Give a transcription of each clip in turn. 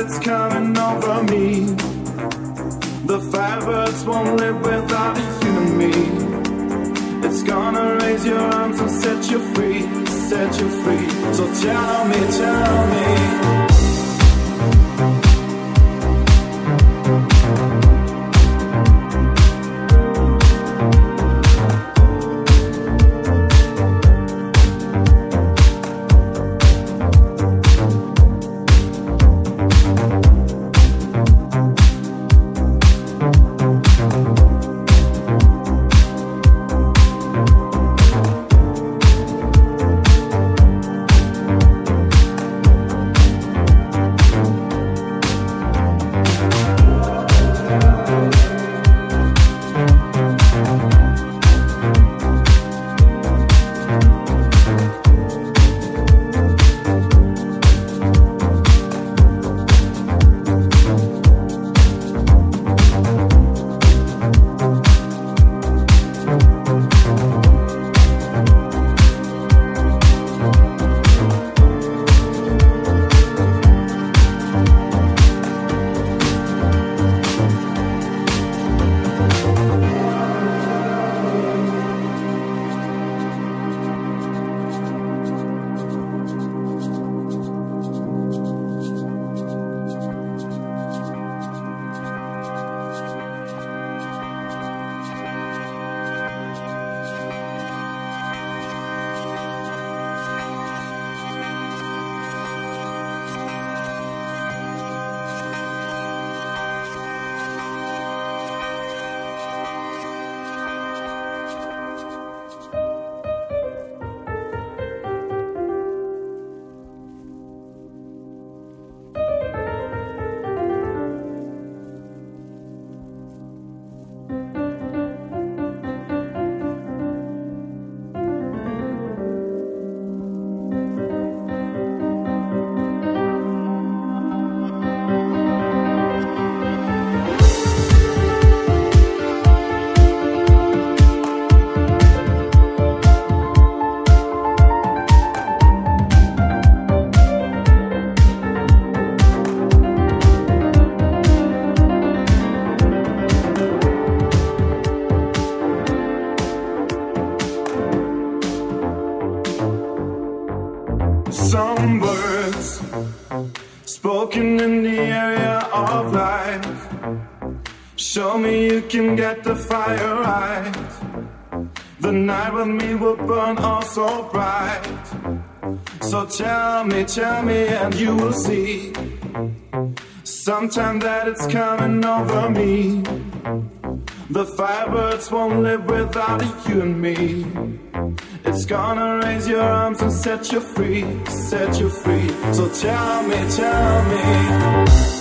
it's coming over me. The firebirds won't live without you and me. It's gonna raise your arms and set you free, set you free. So tell get the fire right. The night with me will burn all so bright. So tell me, tell me, and you will see. Sometime that it's coming over me. The firebirds won't live without you and me. It's gonna raise your arms and set you free, set you free. So tell me, tell me.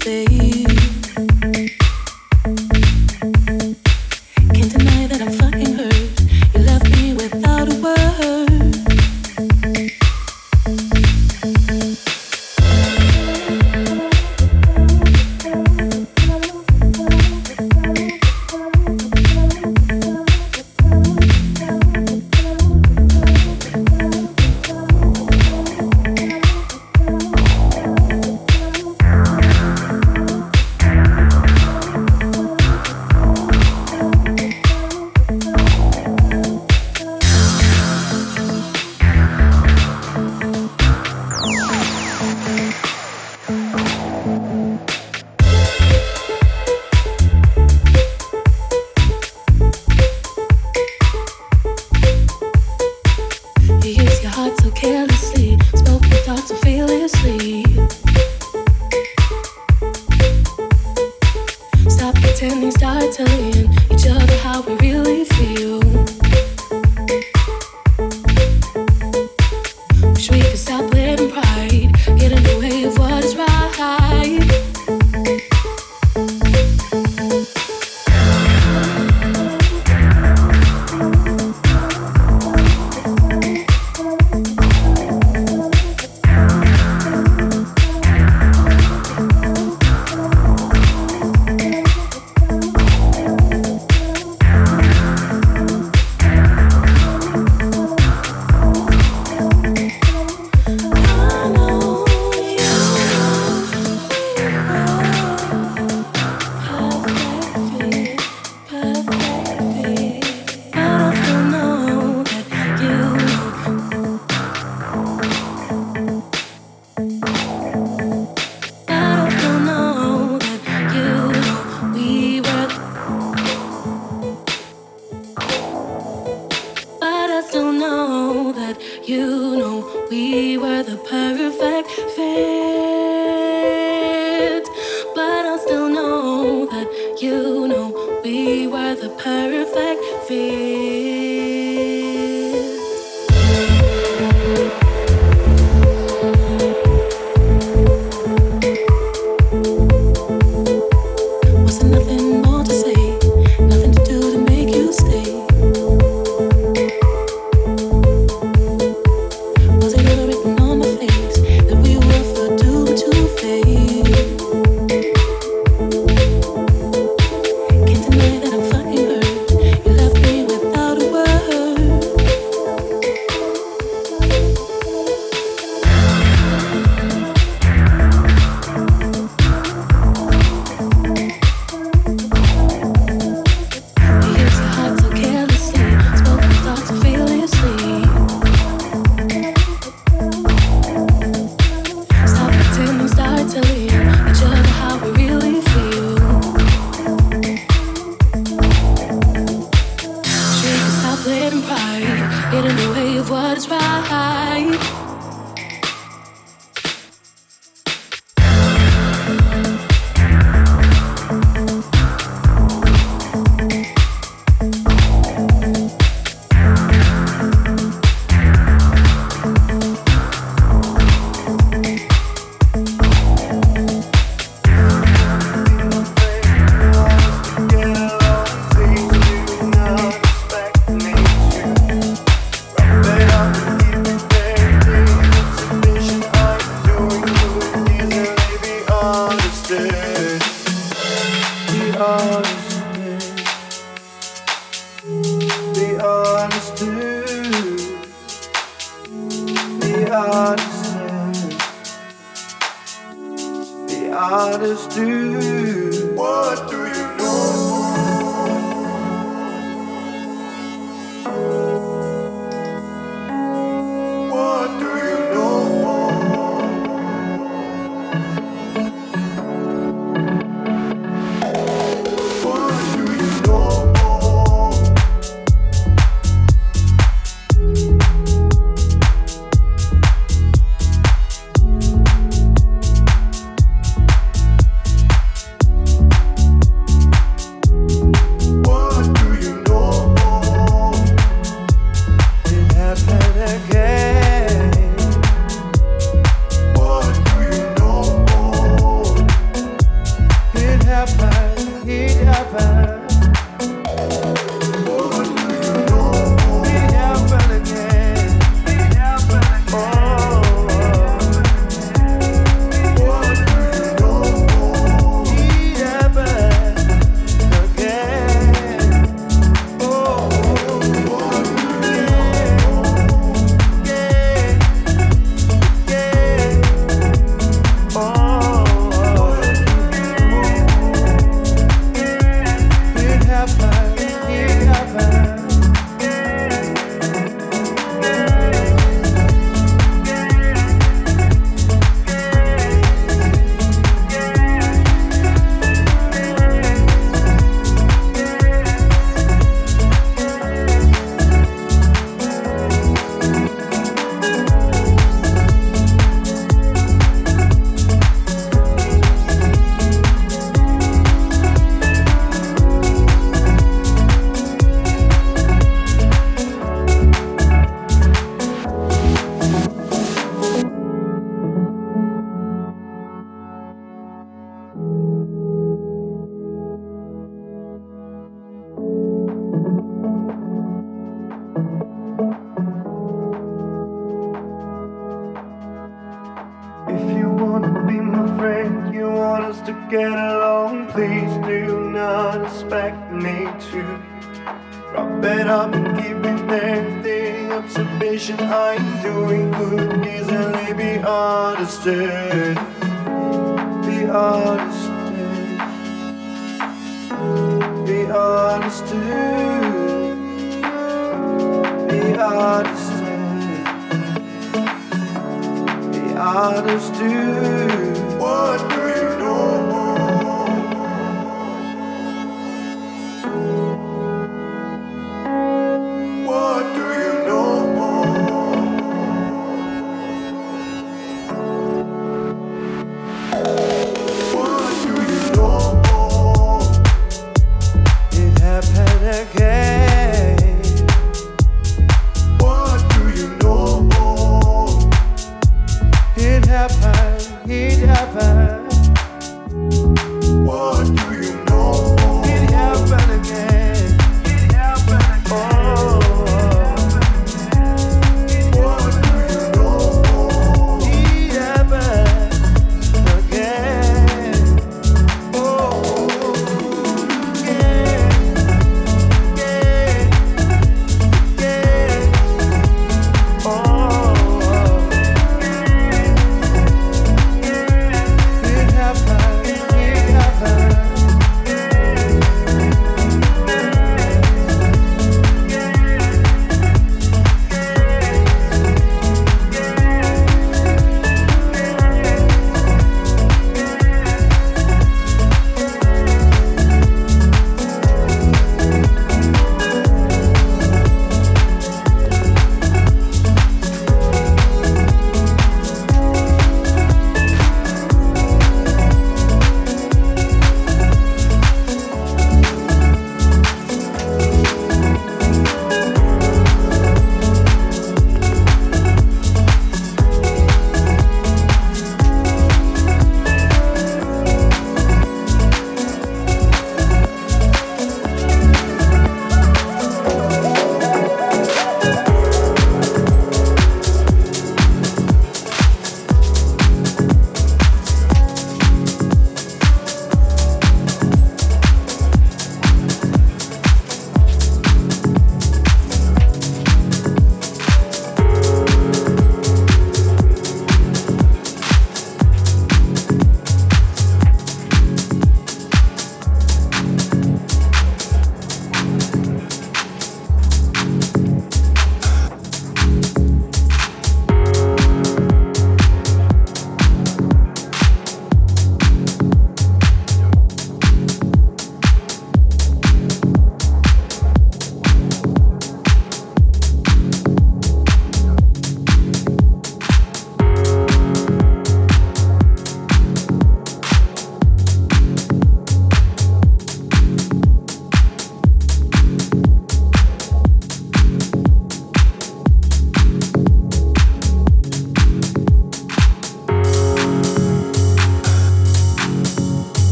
face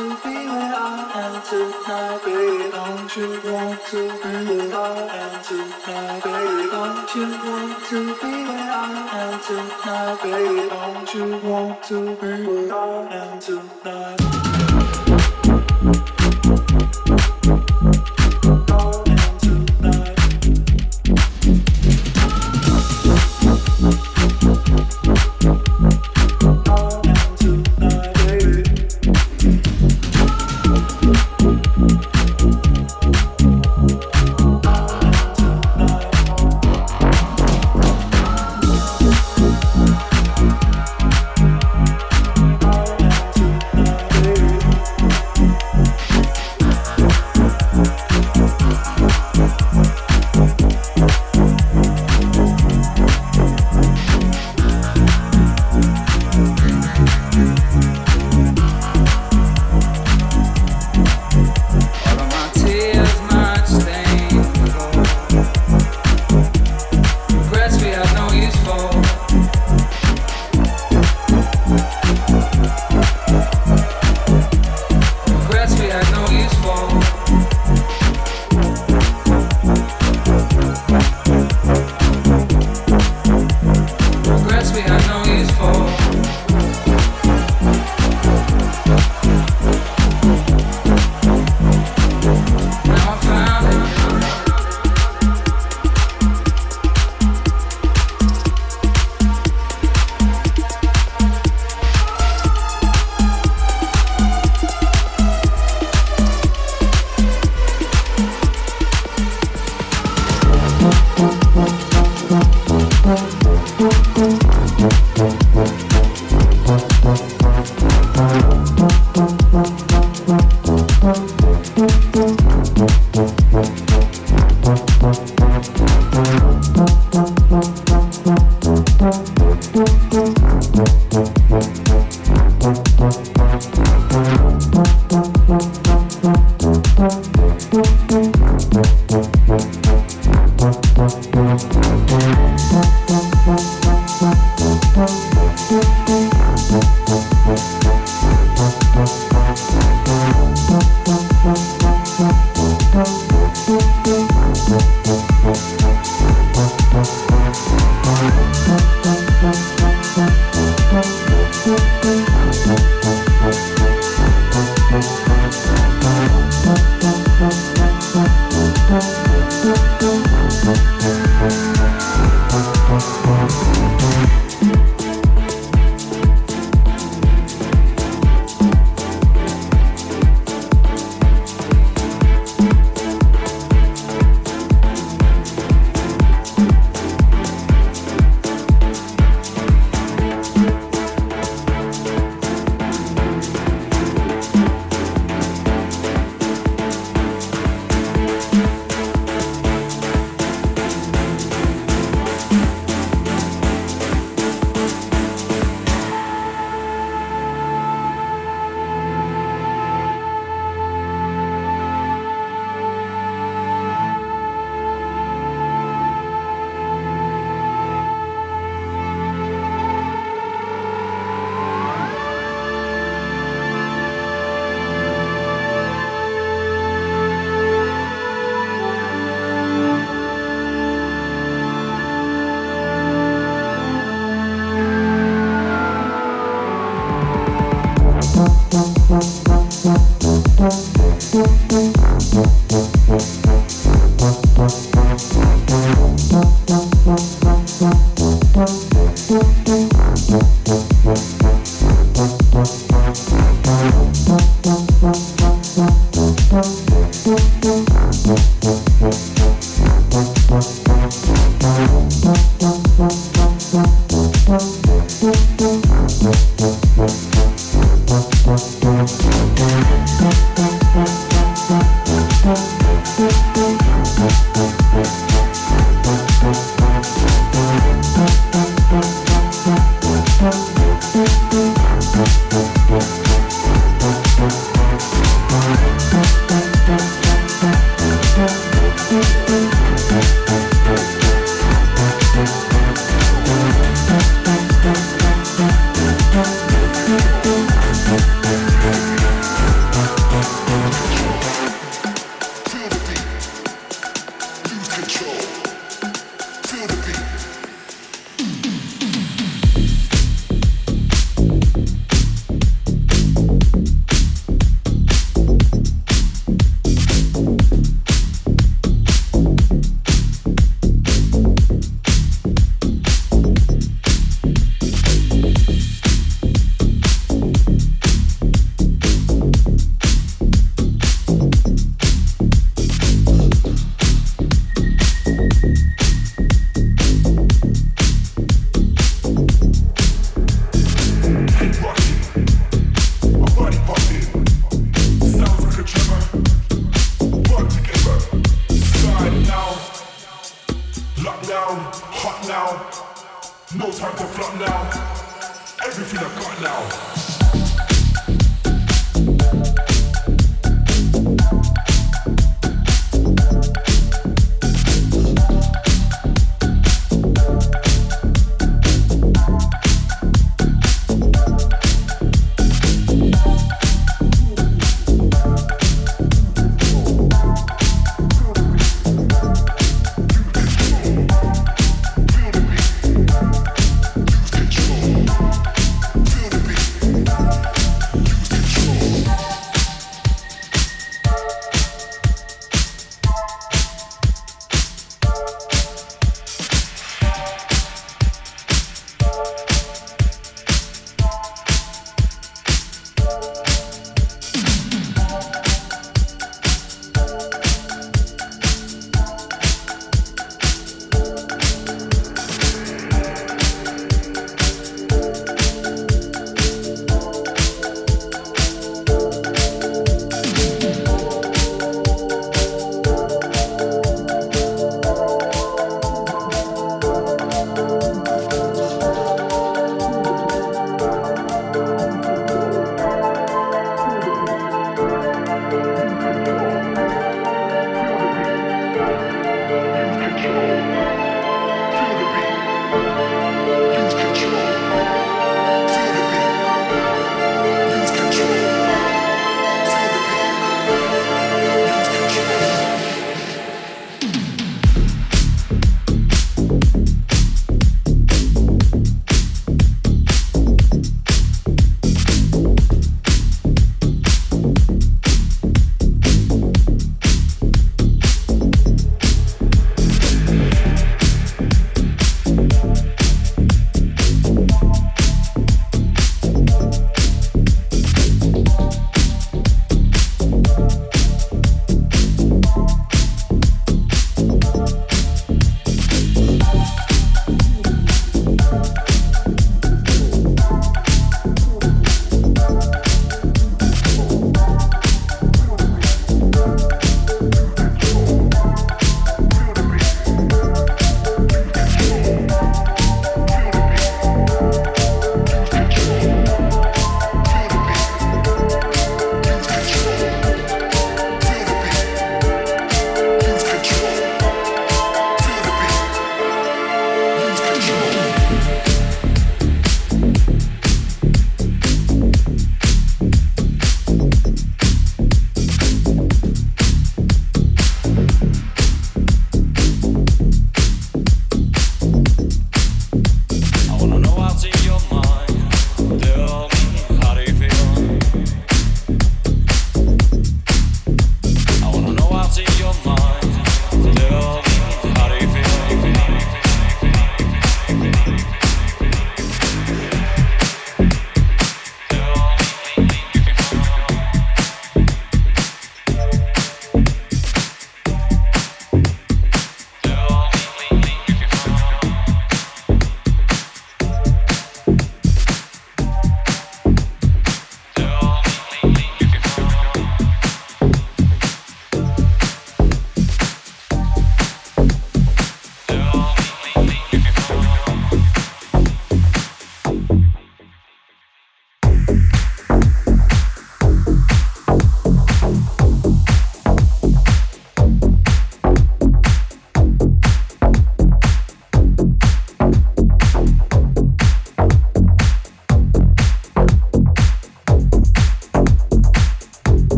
to be where I am tonight, baby. Don't you want to be where I am tonight, baby? Don't you want to be where I am tonight, baby? Don't you want to be where I am tonight? Baby?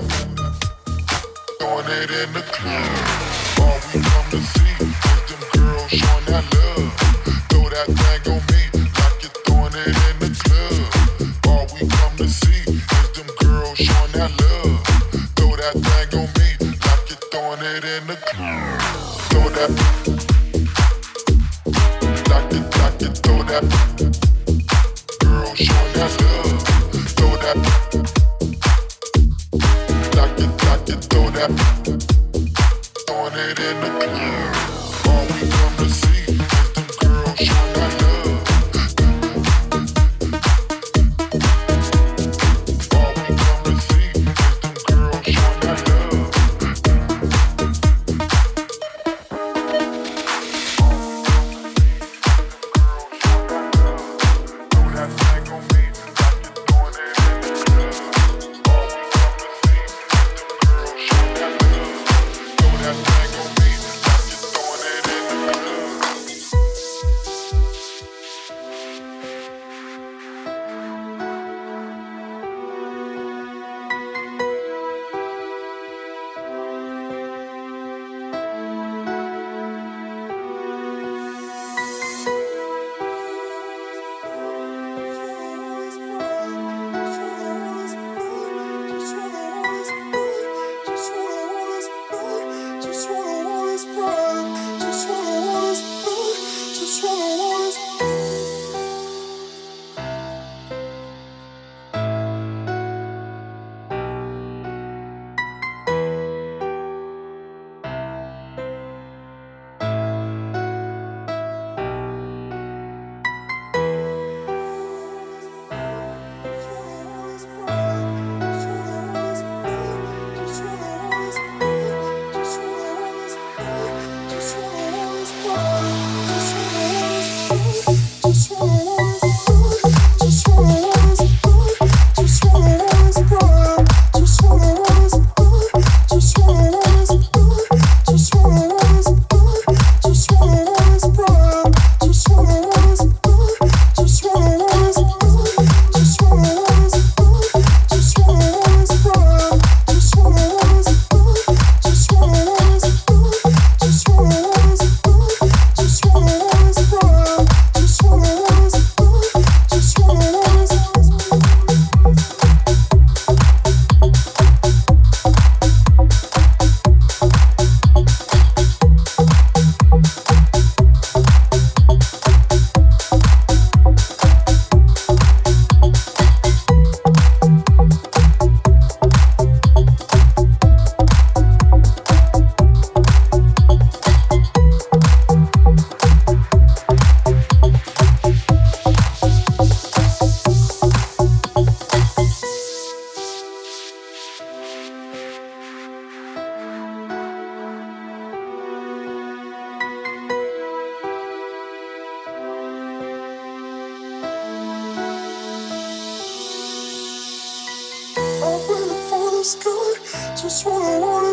Doing it in the club.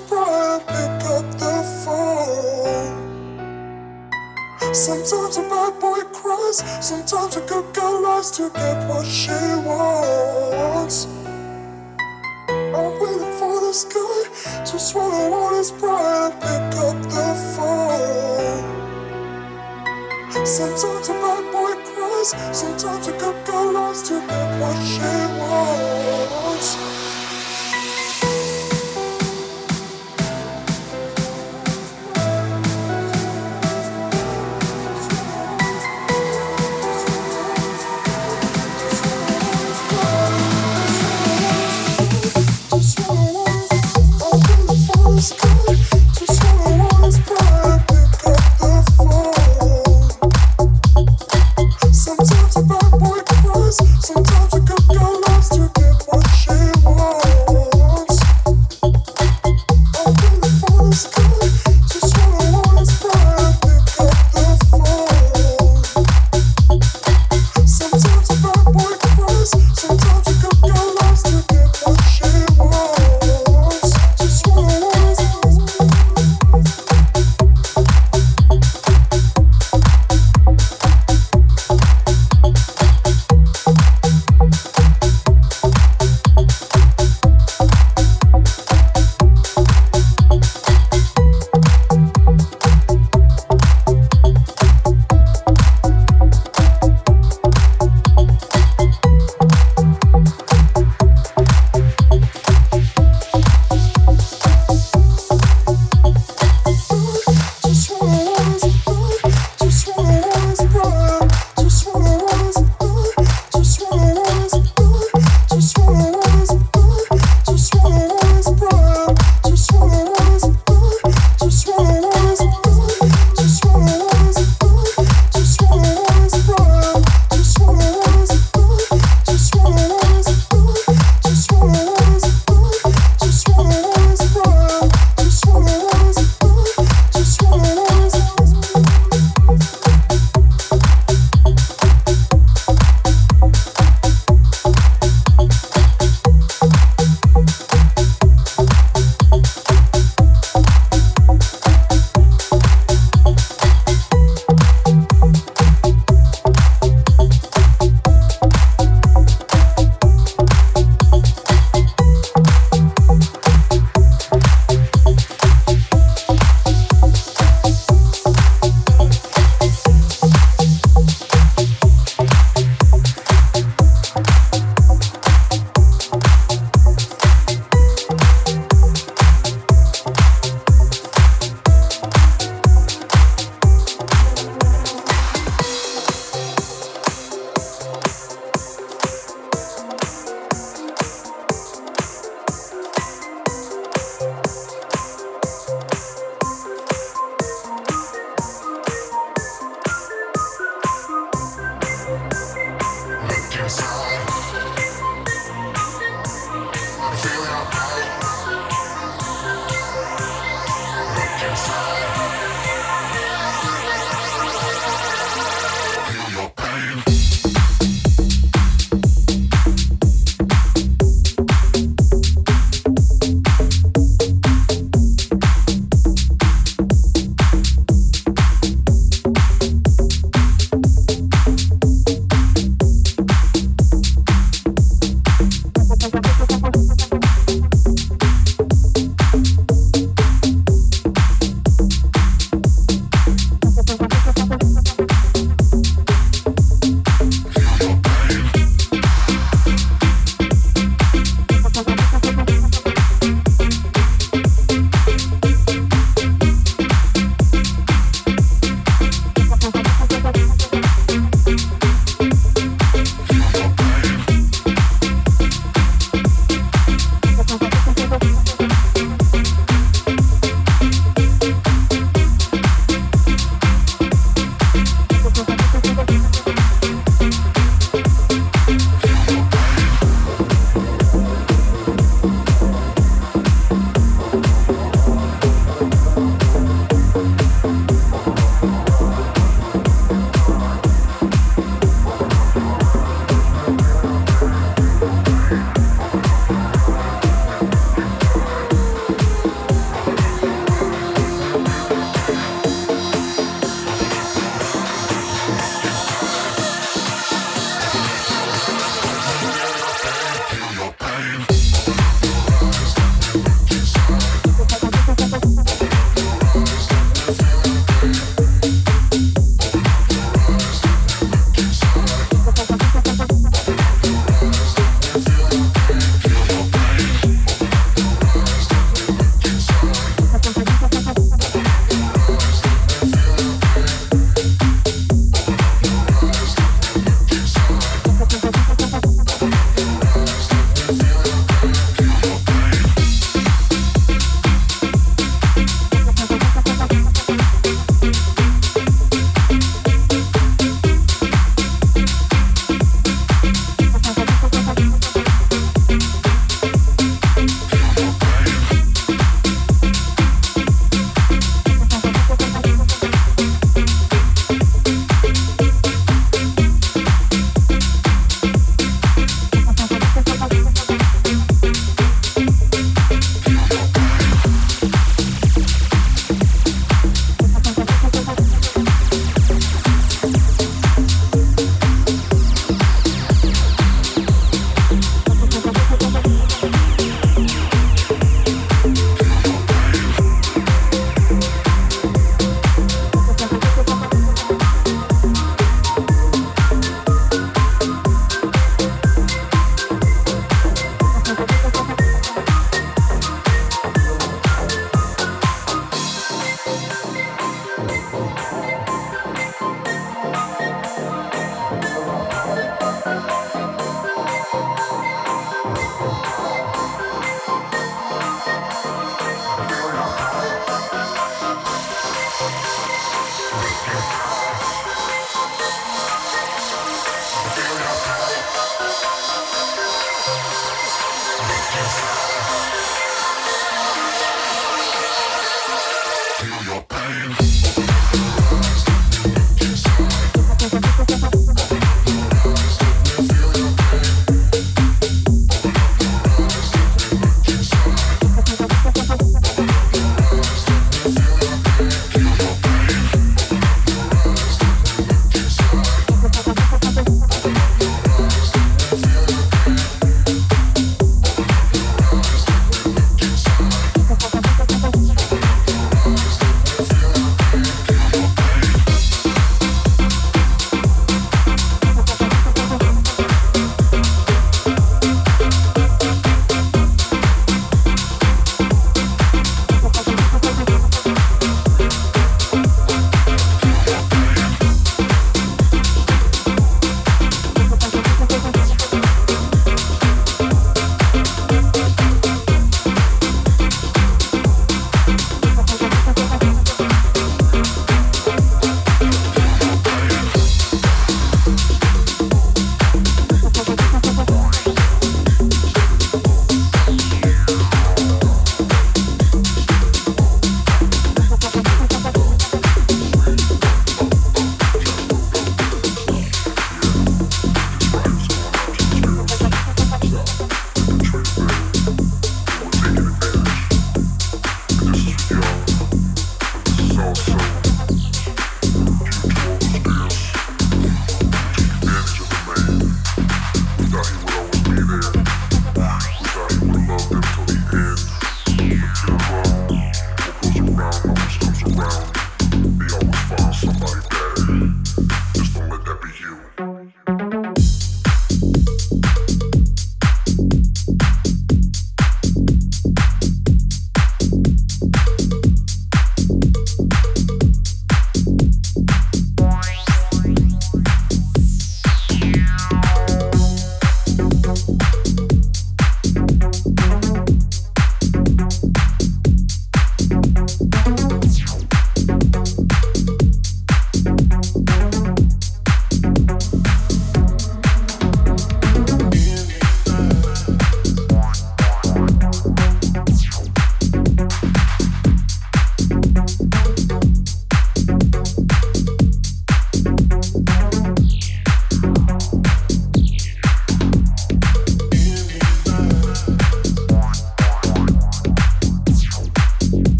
Pick up the phone. Sometimes a bad boy cries, sometimes a good girl lies to get what she wants. I'm waiting for this guy, to swallow all his pride, and pick up the phone. Sometimes a bad boy cries, sometimes a good girl lies to get what she wants.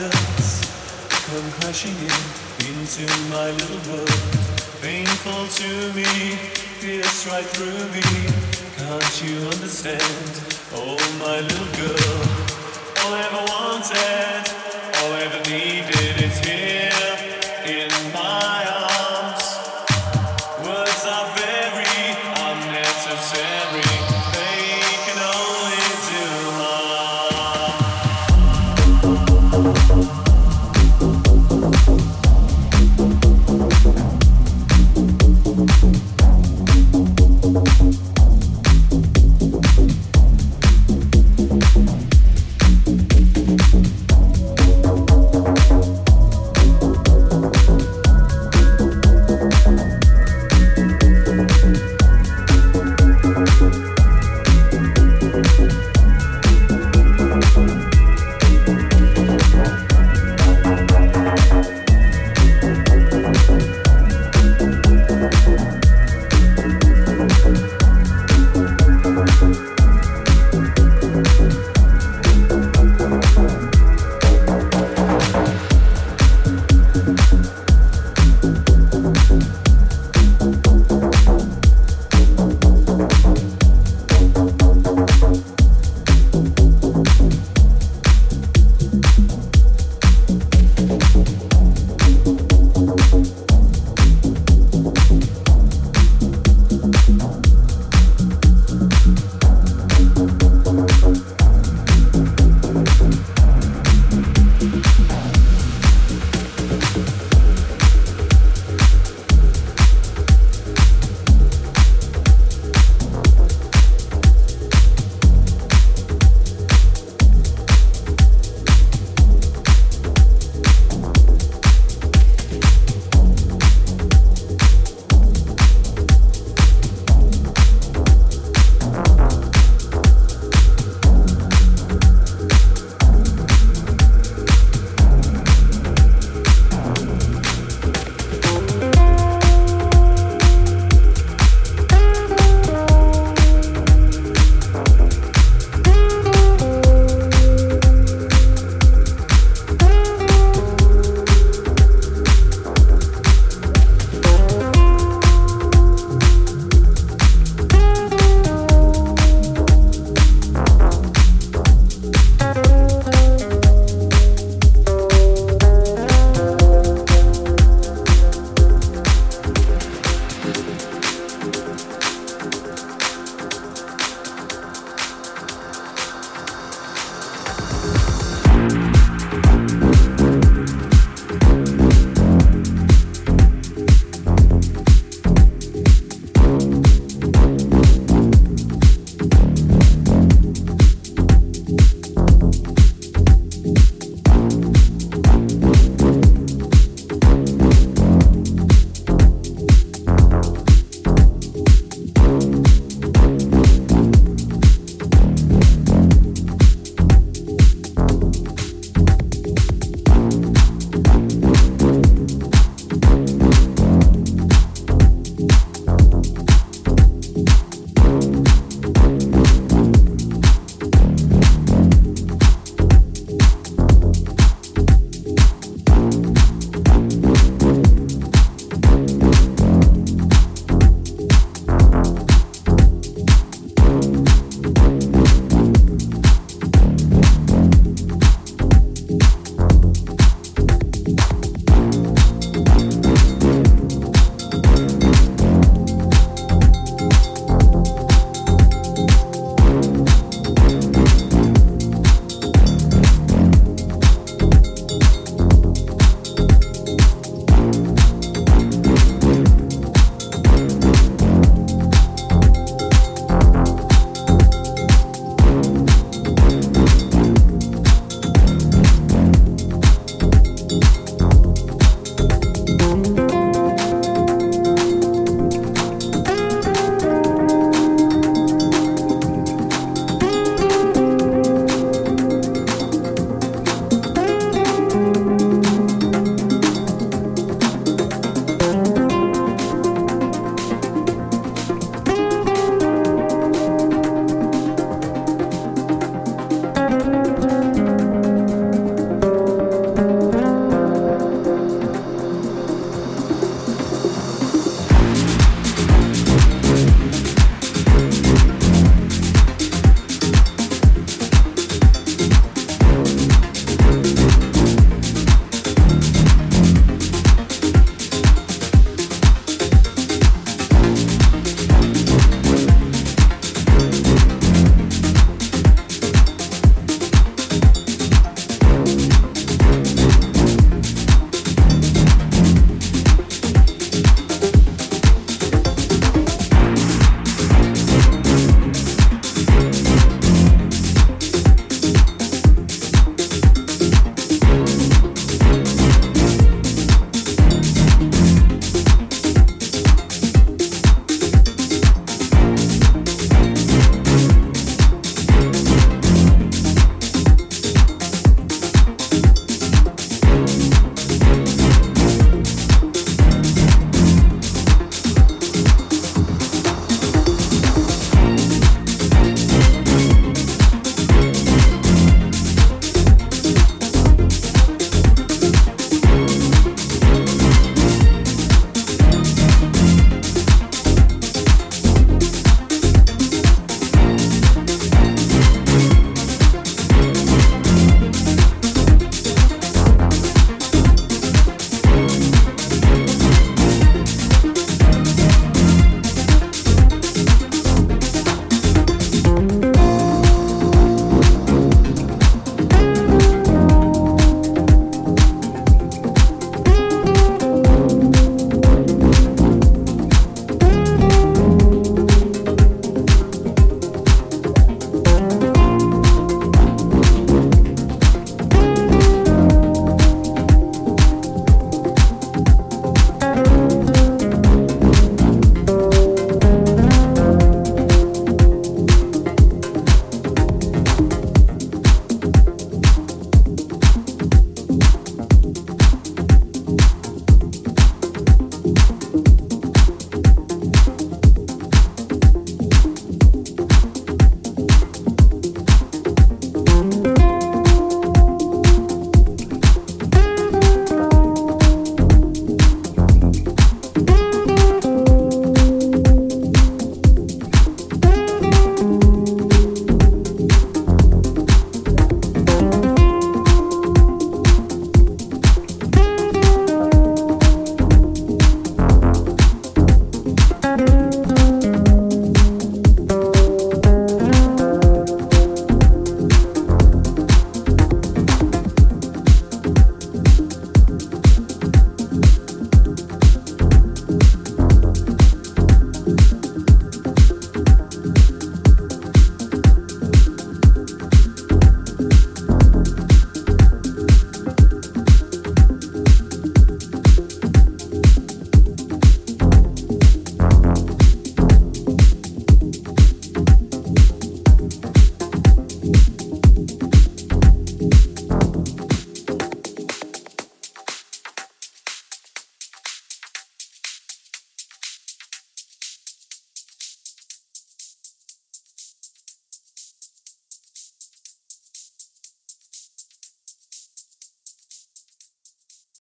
Silence. Come crashing in into my little world. Painful to me, pierce right through me. Can't you understand? Oh, my little girl. All I ever wanted, all I ever needed